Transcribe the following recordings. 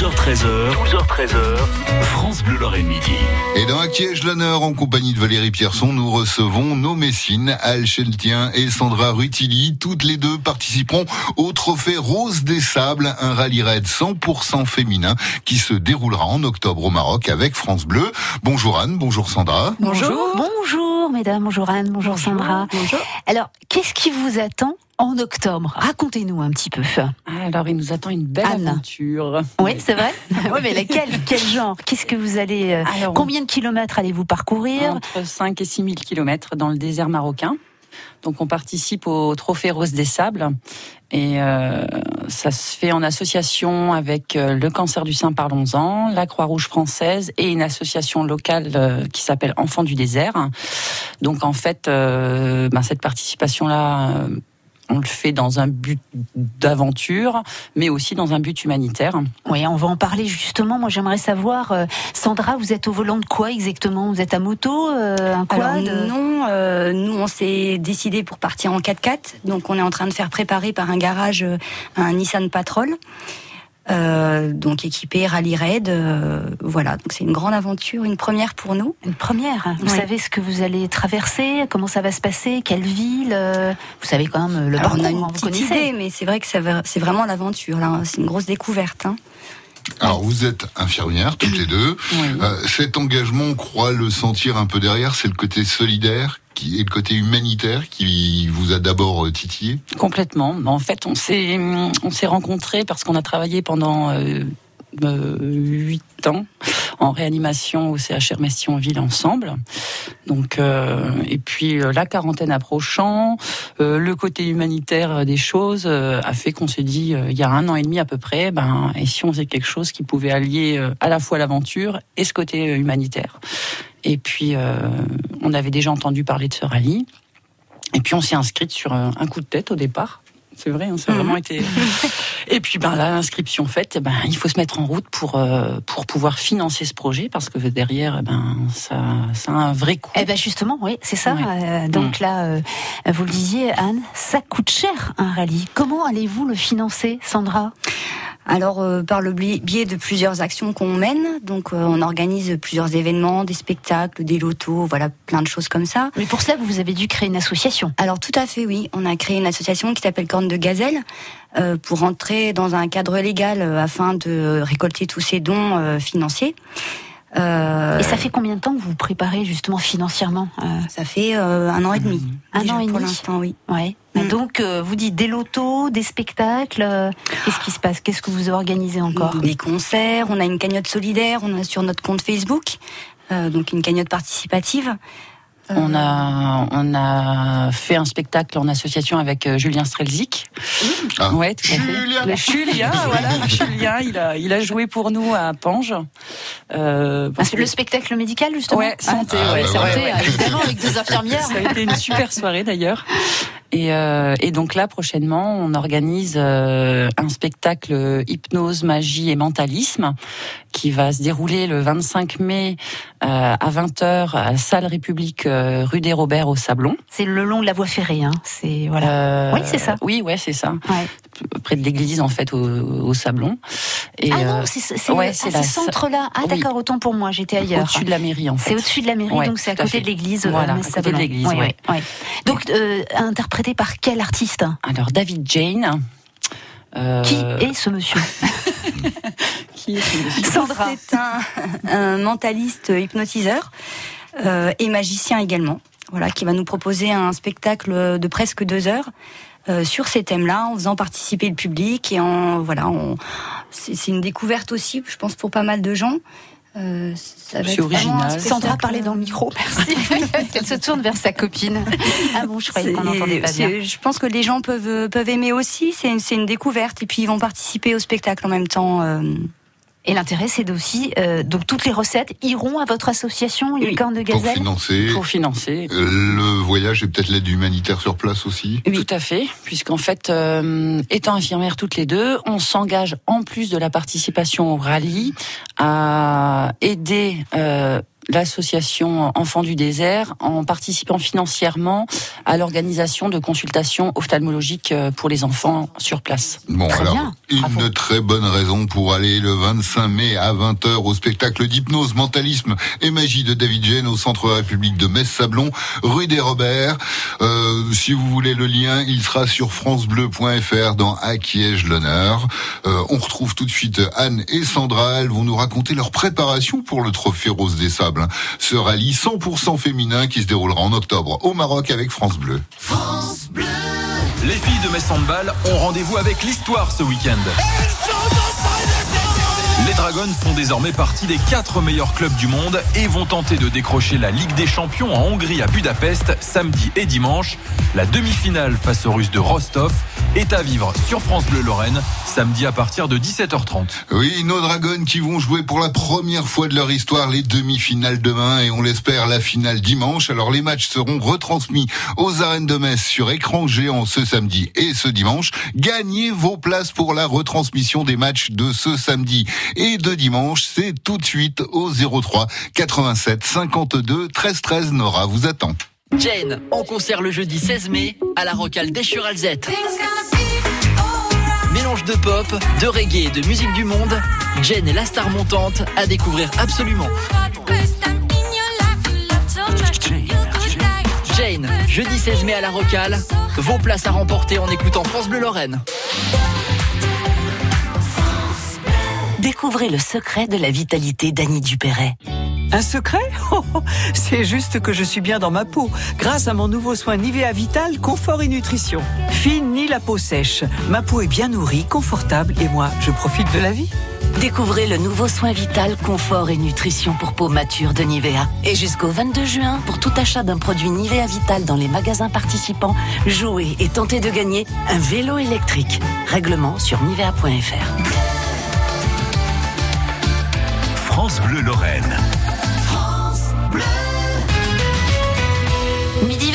12h13h, 12h13h, France Bleu Lorraine Midi. Et dans Actiège l'honneur, en compagnie de Valérie Pierson, nous recevons nos Messines, Al Cheltien et Sandra Rutili. Toutes les deux participeront au trophée Rose des Sables, un rallye raid 100% féminin qui se déroulera en octobre au Maroc avec France Bleu. Bonjour Anne, bonjour Sandra. Bonjour. Bonjour mesdames, bonjour Anne, bonjour, Sandra. Bonjour. Alors, qu'est-ce qui vous attend en octobre Racontez-nous un petit peu. Alors, il nous attend une belle Anne. aventure. Oui, c'est vrai. oui, mais laquelle Quel genre? Qu'est-ce que vous allez euh, Alors, Combien de kilomètres allez-vous parcourir? Entre 5 et 6 000 kilomètres dans le désert marocain. Donc, on participe au Trophée Rose des Sables. Et euh, ça se fait en association avec euh, le Cancer du Sein Parlons-en, la Croix-Rouge française et une association locale qui s'appelle Enfants du désert. Donc, en fait, euh, ben, cette participation-là, on le fait dans un but d'aventure, mais aussi dans un but humanitaire. Oui, on va en parler justement. Moi, j'aimerais savoir, euh, Sandra, vous êtes au volant de quoi exactement? Vous êtes à moto, euh, un quad? Alors non, euh, nous on s'est décidé pour partir en 4x4, donc on est en train de faire préparer par un garage un Nissan Patrol, euh, donc équipé Rally Raid. euh, voilà, donc c'est une grande aventure, une première pour nous. Une première. Vous Oui. savez ce que vous allez traverser Comment ça va se passer Quelle ville euh, Vous savez quand même le Alors, parcours. on a une vous petite connaissez. idée, mais c'est vrai que ça va- c'est vraiment l'aventure là. C'est une grosse découverte. hein. Alors vous êtes infirmières toutes les deux. Oui. Euh, cet engagement, on croit le sentir un peu derrière, c'est le côté solidaire qui est le côté humanitaire qui vous a d'abord euh, titillé? Complètement. En fait, on s'est on s'est rencontrés parce qu'on a travaillé pendant euh, euh, huit ans en réanimation au CHR Messionville ensemble. Donc euh, et puis euh, la quarantaine approchant, euh, le côté humanitaire des choses euh, a fait qu'on s'est dit euh, il y a un an et demi à peu près, ben et si on faisait quelque chose qui pouvait allier euh, à la fois l'aventure et ce côté euh, humanitaire? Et puis euh, on avait déjà entendu parler de ce rallye. Et puis on s'est inscrite sur un, un coup de tête au départ. C'est vrai, hein, ça a vraiment été. Et puis ben là, l'inscription faite, ben il faut se mettre en route pour euh, pour pouvoir financer ce projet parce que derrière, eh ben ça ça a un vrai coût. Eh ben justement, oui, c'est ça. Ouais. Euh, donc là, euh, vous le disiez, Anne, ça coûte cher un rallye. Comment allez-vous le financer, Sandra? Alors euh, par le biais de plusieurs actions qu'on mène, donc euh, on organise plusieurs événements, des spectacles, des lotos, voilà plein de choses comme ça. Mais pour cela, vous avez dû créer une association. Alors tout à fait, oui. On a créé une association qui s'appelle Corne de Gazelle euh, pour entrer dans un cadre légal euh, afin de récolter tous ces dons euh, financiers. Euh, Et ça fait combien de temps que vous vous préparez justement financièrement euh, ça fait euh, un an et demi. Un déjà, an et pour demi. l'instant, oui. Ouais. Mm. Donc, vous dites des lotos, des spectacles. Qu'est-ce qui se passe? Qu'est-ce que vous organisez encore? Des concerts, on a une cagnotte solidaire, on a sur notre compte Facebook, donc une cagnotte participative. Euh, On a on a fait un spectacle en association avec euh, Julien Strelzik. Ah. Ouais, tout à fait. Julien Le Julien, voilà, Julien, il a il a joué pour nous à Pange. Euh, Ah, que- Le spectacle médical, justement Ouais, santé, Ah, ouais, bah santé, ouais. ouais. évidemment, avec des infirmières. Ça a été une super soirée d'ailleurs. Et, euh, et donc là, prochainement, on organise euh, un spectacle hypnose, magie et mentalisme qui va se dérouler le 25 mai euh, à 20h à Salle République rue des Robert au Sablon. C'est le long de la voie ferrée. Hein. C'est voilà. Oui, c'est ça. Oui, ouais, c'est ça. Ouais. Près de l'église en fait, au, au Sablon. Et, ah euh, non, c'est c'est ouais, ce centre-là. Ah oui. d'accord, autant pour moi, j'étais ailleurs. au-dessus de la mairie en fait. C'est au-dessus de la mairie, Ouais, donc c'est à côté fait. de l'église. euh, Voilà, à côté de Sablon. l'église, Ouais, ouais. ouais, ouais. Donc euh, interprété par quel artiste Alors David Jane. euh, Qui est ce monsieur qui est ce monsieur Sandra. C'est un, un mentaliste hypnotiseur euh, et magicien également. Voilà, qui va nous proposer un spectacle de presque deux heures euh, sur ces thèmes-là, en faisant participer le public et en voilà, on, c'est c'est une découverte aussi, je pense pour pas mal de gens. Euh, ça va C'est original. Sandra parlait dans le micro, merci. Parce qu'elle se tourne vers sa copine. Ah bon, je croyais qu'on n'entendait pas bien. Je pense que les gens peuvent peuvent aimer aussi. C'est une, c'est une découverte et puis ils vont participer au spectacle en même temps. euh, Et l'intérêt, c'est aussi, euh, donc toutes les recettes iront à votre association, les Oui. cornes de Pour gazelle financer pour financer. euh, le voyage et peut-être l'aide humanitaire sur place aussi. Tout à fait, puisqu'en fait, euh, étant infirmières toutes les deux, on s'engage en plus de la participation au rallye à aider euh, l'association Enfants du désert en participant financièrement à l'organisation de consultations ophtalmologiques euh, pour les enfants sur place. Bon, Très alors, bien. une Bravo. très bonne raison pour aller le 25 mai à 20h au spectacle d'hypnose, mentalisme et magie de David Jane au Centre République de Metz-Sablon, rue des Robert. Euh, si vous voulez le lien, il sera sur francebleu.fr dans À qui ai-je l'honneur. Euh, on retrouve tout de suite Anne et Sandra. Elles vont nous raconter leur préparation pour le Trophée Rose des Sables. Ce rallye 100% féminin qui se déroulera en octobre au Maroc avec France Bleu. Les filles de Metz Handball ont rendez-vous avec l'histoire ce week-end. Les Dragons font désormais partie des quatre meilleurs clubs du monde et vont tenter de décrocher la Ligue des Champions en Hongrie à Budapest samedi et dimanche. La demi-finale face aux Russes de Rostov est à vivre sur France Bleu Lorraine samedi à partir de 17h30. Oui, nos Dragons qui vont jouer pour la première fois de leur histoire les demi-finales demain et on l'espère la finale dimanche. Alors les matchs seront retransmis aux arènes de Metz sur écran géant ce samedi et ce dimanche. Gagnez vos places pour la retransmission des matchs de ce samedi et de dimanche. C'est tout de suite au 03 87 52 13 13. Nora vous attend. Jane, en concert le jeudi 16 mai à la Rocale d'Eschur-Alzette. Mélange de pop, de reggae et de musique du monde, Jane est la star montante à découvrir absolument. Jane, jeudi 16 mai à la Rocale, vos places à remporter en écoutant France Bleu Lorraine. Découvrez le secret de la vitalité d'Annie Dupéret. Un secret? Oh, oh, C'est juste que je suis bien dans ma peau, grâce à mon nouveau soin Nivea Vital Confort et Nutrition. Fini la peau sèche, ma peau est bien nourrie, confortable et moi, je profite de la vie. Découvrez le nouveau soin vital, confort et nutrition pour peau mature de Nivea. Et jusqu'au 22 juin, pour tout achat d'un produit Nivea Vital dans les magasins participants, jouez et tentez de gagner un vélo électrique. Règlement sur nivea.fr. France Bleu Lorraine.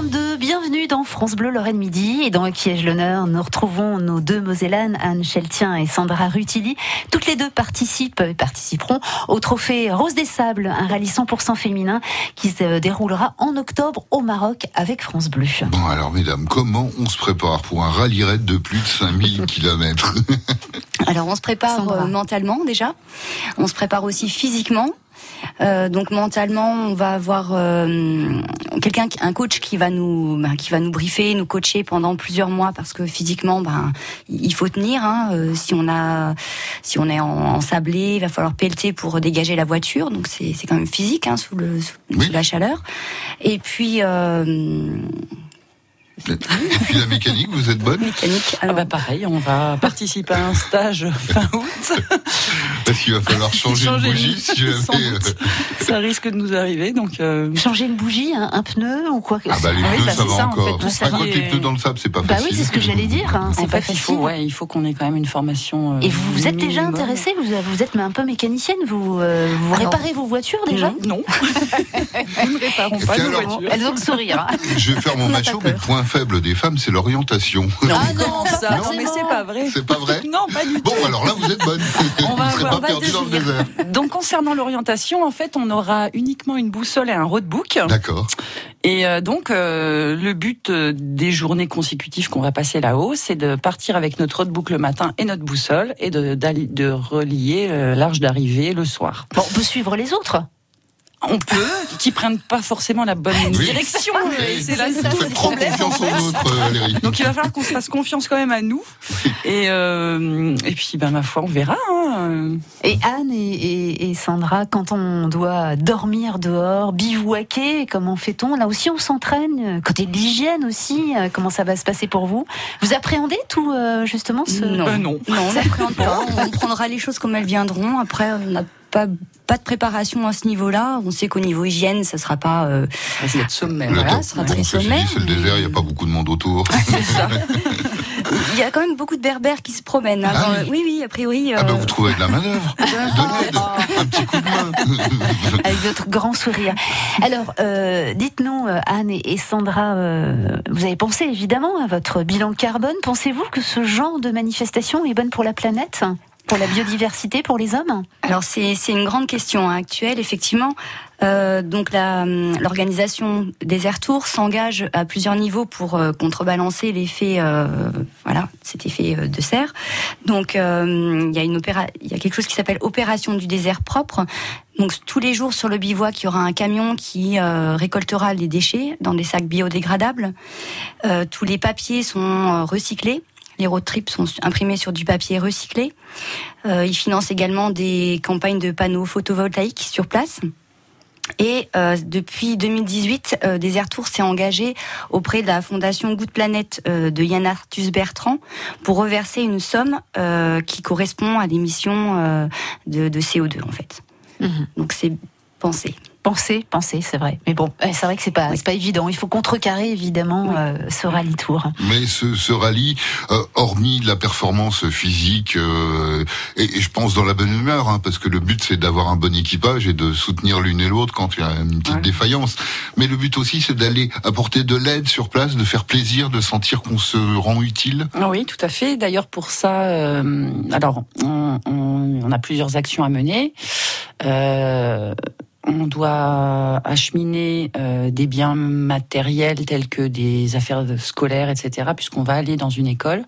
22, bienvenue dans France Bleu Lorraine Midi et dans Qui ai-je l'honneur Nous retrouvons nos deux Mosellanes, Anne Cheltien et Sandra Rutili. Toutes les deux participent et participeront au trophée Rose des Sables, un rallye 100% féminin qui se déroulera en octobre au Maroc avec France Bleu. Bon alors mesdames, comment on se prépare pour un rallye raid de plus de 5000 km Alors on se prépare Sandra. euh, mentalement déjà, on se prépare aussi physiquement. Euh, donc mentalement, on va avoir euh, quelqu'un, un coach qui va nous, ben, qui va nous briefer, nous coacher pendant plusieurs mois parce que physiquement, ben, il faut tenir. Hein, euh, si on a, si on est en, en sablé, il va falloir pelleter pour dégager la voiture. Donc c'est, c'est quand même physique hein, sous le, sous, Oui. sous la chaleur. Et puis euh, Et puis la mécanique, vous êtes bonne mécanique. Ah Alors, bah pareil, on va participer à un stage fin août. Parce qu'il va falloir changer, Changer une une- bougie si jamais. euh, Ça risque de nous arriver, donc euh, Changer une bougie, un, un pneu ou quoi? Que Ah bah les Ah oui, pneus bah, ça c'est va ça, en encore. fait, ça les pneus dans le sable, c'est pas Bah facile. oui, c'est ce que j'allais dire. hein, C'est pas fait, il facile. faut, ouais, il faut qu'on ait quand même une formation. euh, Et vous vous êtes déjà minimum. intéressé? Vous, vous êtes mais un peu mécanicienne, vous, euh, vous Alors, réparez vos voitures déjà? Non, nous ne réparons pas nos voitures. Elles ont le sourire. hein. Je vais faire mon macho, mais le point faible des femmes, c'est l'orientation. Non, Ah non, ça, mais c'est pas vrai. C'est pas vrai Non, pas du tout. Bon, alors là, vous êtes bonne. On va- on pas va perdu dans le devenir. désert. Donc concernant l'orientation, en fait, on aura uniquement une boussole et un roadbook. D'accord. Et euh, donc euh, le but euh, des journées consécutives qu'on va passer là-haut, c'est de partir avec notre roadbook le matin et notre boussole et de, de relier euh, l'arche d'arrivée le soir. Bon, on peut suivre les autres. On peut, qui prennent pas forcément la bonne Oui. direction. c'est là le problème. confiance euh. Donc il va falloir qu'on se fasse confiance quand même à nous. Et, euh, et puis, ben, ma foi, on verra. hein. Et Anne et, et- et Sandra, quand on doit dormir dehors, bivouaquer, comment fait-on? Là aussi, on s'entraîne. Côté de l'hygiène aussi, euh, comment ça va se passer pour vous? Vous appréhendez tout, euh, justement ce... Non. Euh, non. Non, on n'appréhende pas? On prendra les choses comme elles viendront. Après, on n'a pas, pas de préparation à ce niveau-là. On sait qu'au niveau hygiène, ça sera pas. euh, Ça être sommaire. Le voilà, ce sera très sommaire, C'est le désert, il n'y a pas beaucoup de monde autour. C'est ça. Il y a quand même beaucoup de berbères qui se promènent. hein, Ah dans oui. oui, oui, a priori. Ah ben euh, vous trouvez de la manœuvre, de un petit coup de main. avec votre grand sourire. Alors, euh, dites-nous, euh, Anne et et Sandra, euh, vous avez pensé évidemment à votre bilan carbone. Pensez-vous que ce genre de manifestation est bonne pour la planète? Pour la biodiversité pour les hommes Alors c'est une grande question hein, actuelle, effectivement. Euh, donc l'organisation des Air Tours s'engage à plusieurs niveaux pour euh, contrebalancer l'effet, euh, voilà, cet effet euh, de serre. Donc il y a une opéra, il y a quelque chose qui s'appelle opération du désert propre. Donc tous les jours sur le bivouac, il y aura un camion qui récoltera les déchets dans des sacs biodégradables. tous les papiers sont recyclés. Les road trips sont imprimés sur du papier recyclé. Euh, ils financent également des campagnes de panneaux photovoltaïques sur place. Et euh, depuis 2018, euh, Desert Tour s'est engagé auprès de la fondation Good Planet euh, de Yann Arthus Bertrand pour reverser une somme euh, qui correspond à l'émission de, de, CO2 en fait. Mhm. Donc c'est pensé. Penser, penser, c'est vrai. Mais bon, c'est vrai que c'est pas, pas évident. Il faut contrecarrer évidemment euh, ce rallye tour. Mais ce, ce rallye, euh, hormis la performance physique, euh, et, je pense dans la bonne humeur, hein, parce que le but c'est d'avoir un bon équipage et de soutenir l'une et l'autre quand il y a une petite défaillance. Mais le but aussi c'est d'aller apporter de l'aide sur place, de faire plaisir, de sentir qu'on se rend utile. Oui, tout à fait. D'ailleurs pour ça, alors on, on, on, a plusieurs actions à mener. Euh, on doit acheminer euh, des biens matériels tels que des affaires scolaires, etc., puisqu'on va aller dans une école.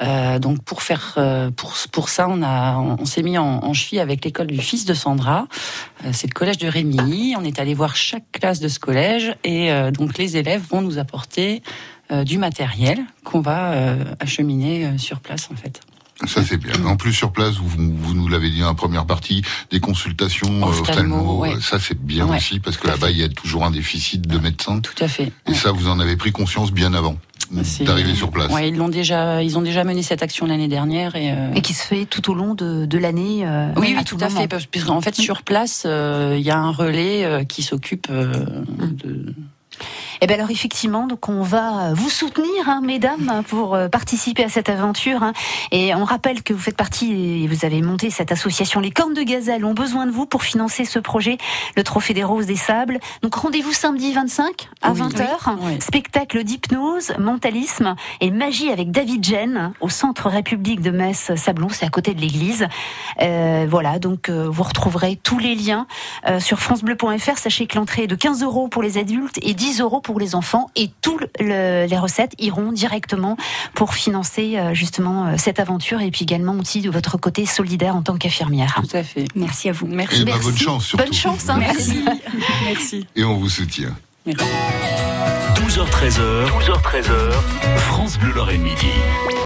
Euh, donc pour faire euh, pour pour ça, on a on, s'est mis en, en, cheville avec l'école du fils de Sandra. c'est le collège de Rémy. On est allé voir chaque classe de ce collège et donc les élèves vont nous apporter du matériel qu'on va acheminer sur place en fait. Ça c'est bien. En plus sur place, vous, vous nous l'avez dit en première partie, des consultations euh, ophtalmo, ça c'est bien aussi parce que là-bas il y a toujours un déficit de médecins. Tout à fait. Et ça vous en avez pris conscience bien avant d'arriver sur place. Ouais, ils l'ont déjà, ils ont déjà mené cette action l'année dernière et, euh... et qui se fait tout au long de, de l'année. Euh, oui, oui, tout, à fait. Puisqu'en fait, sur place, euh, il y a un relais qui s'occupe mm. de eh bien alors effectivement, donc on va vous soutenir, hein, mesdames, pour euh, participer à cette aventure. Hein. Et on rappelle que vous faites partie et vous avez monté cette association. Les Cornes de Gazelle ont besoin de vous pour financer ce projet, le Trophée des Roses des Sables. Donc rendez-vous samedi 25 à 20h. Spectacle d'hypnose, mentalisme et magie avec David Jen au Centre République de Metz-Sablon, c'est à côté de l'église. Euh, voilà, donc euh, vous retrouverez tous les liens euh, sur francebleu.fr. Sachez que l'entrée est de 15 euros pour les adultes et 10 euros pour les enfants et toutes les recettes iront directement pour financer euh, justement euh, cette aventure et puis également aussi de votre côté solidaire en tant qu'infirmière. Tout à fait. Merci à vous. Merci. Et bah, bonne chance surtout. Bonne chance. Hein. Merci. Merci. Et on vous soutient. Merci. 12h13h, 12h13h, France Bleu Lorraine Midi.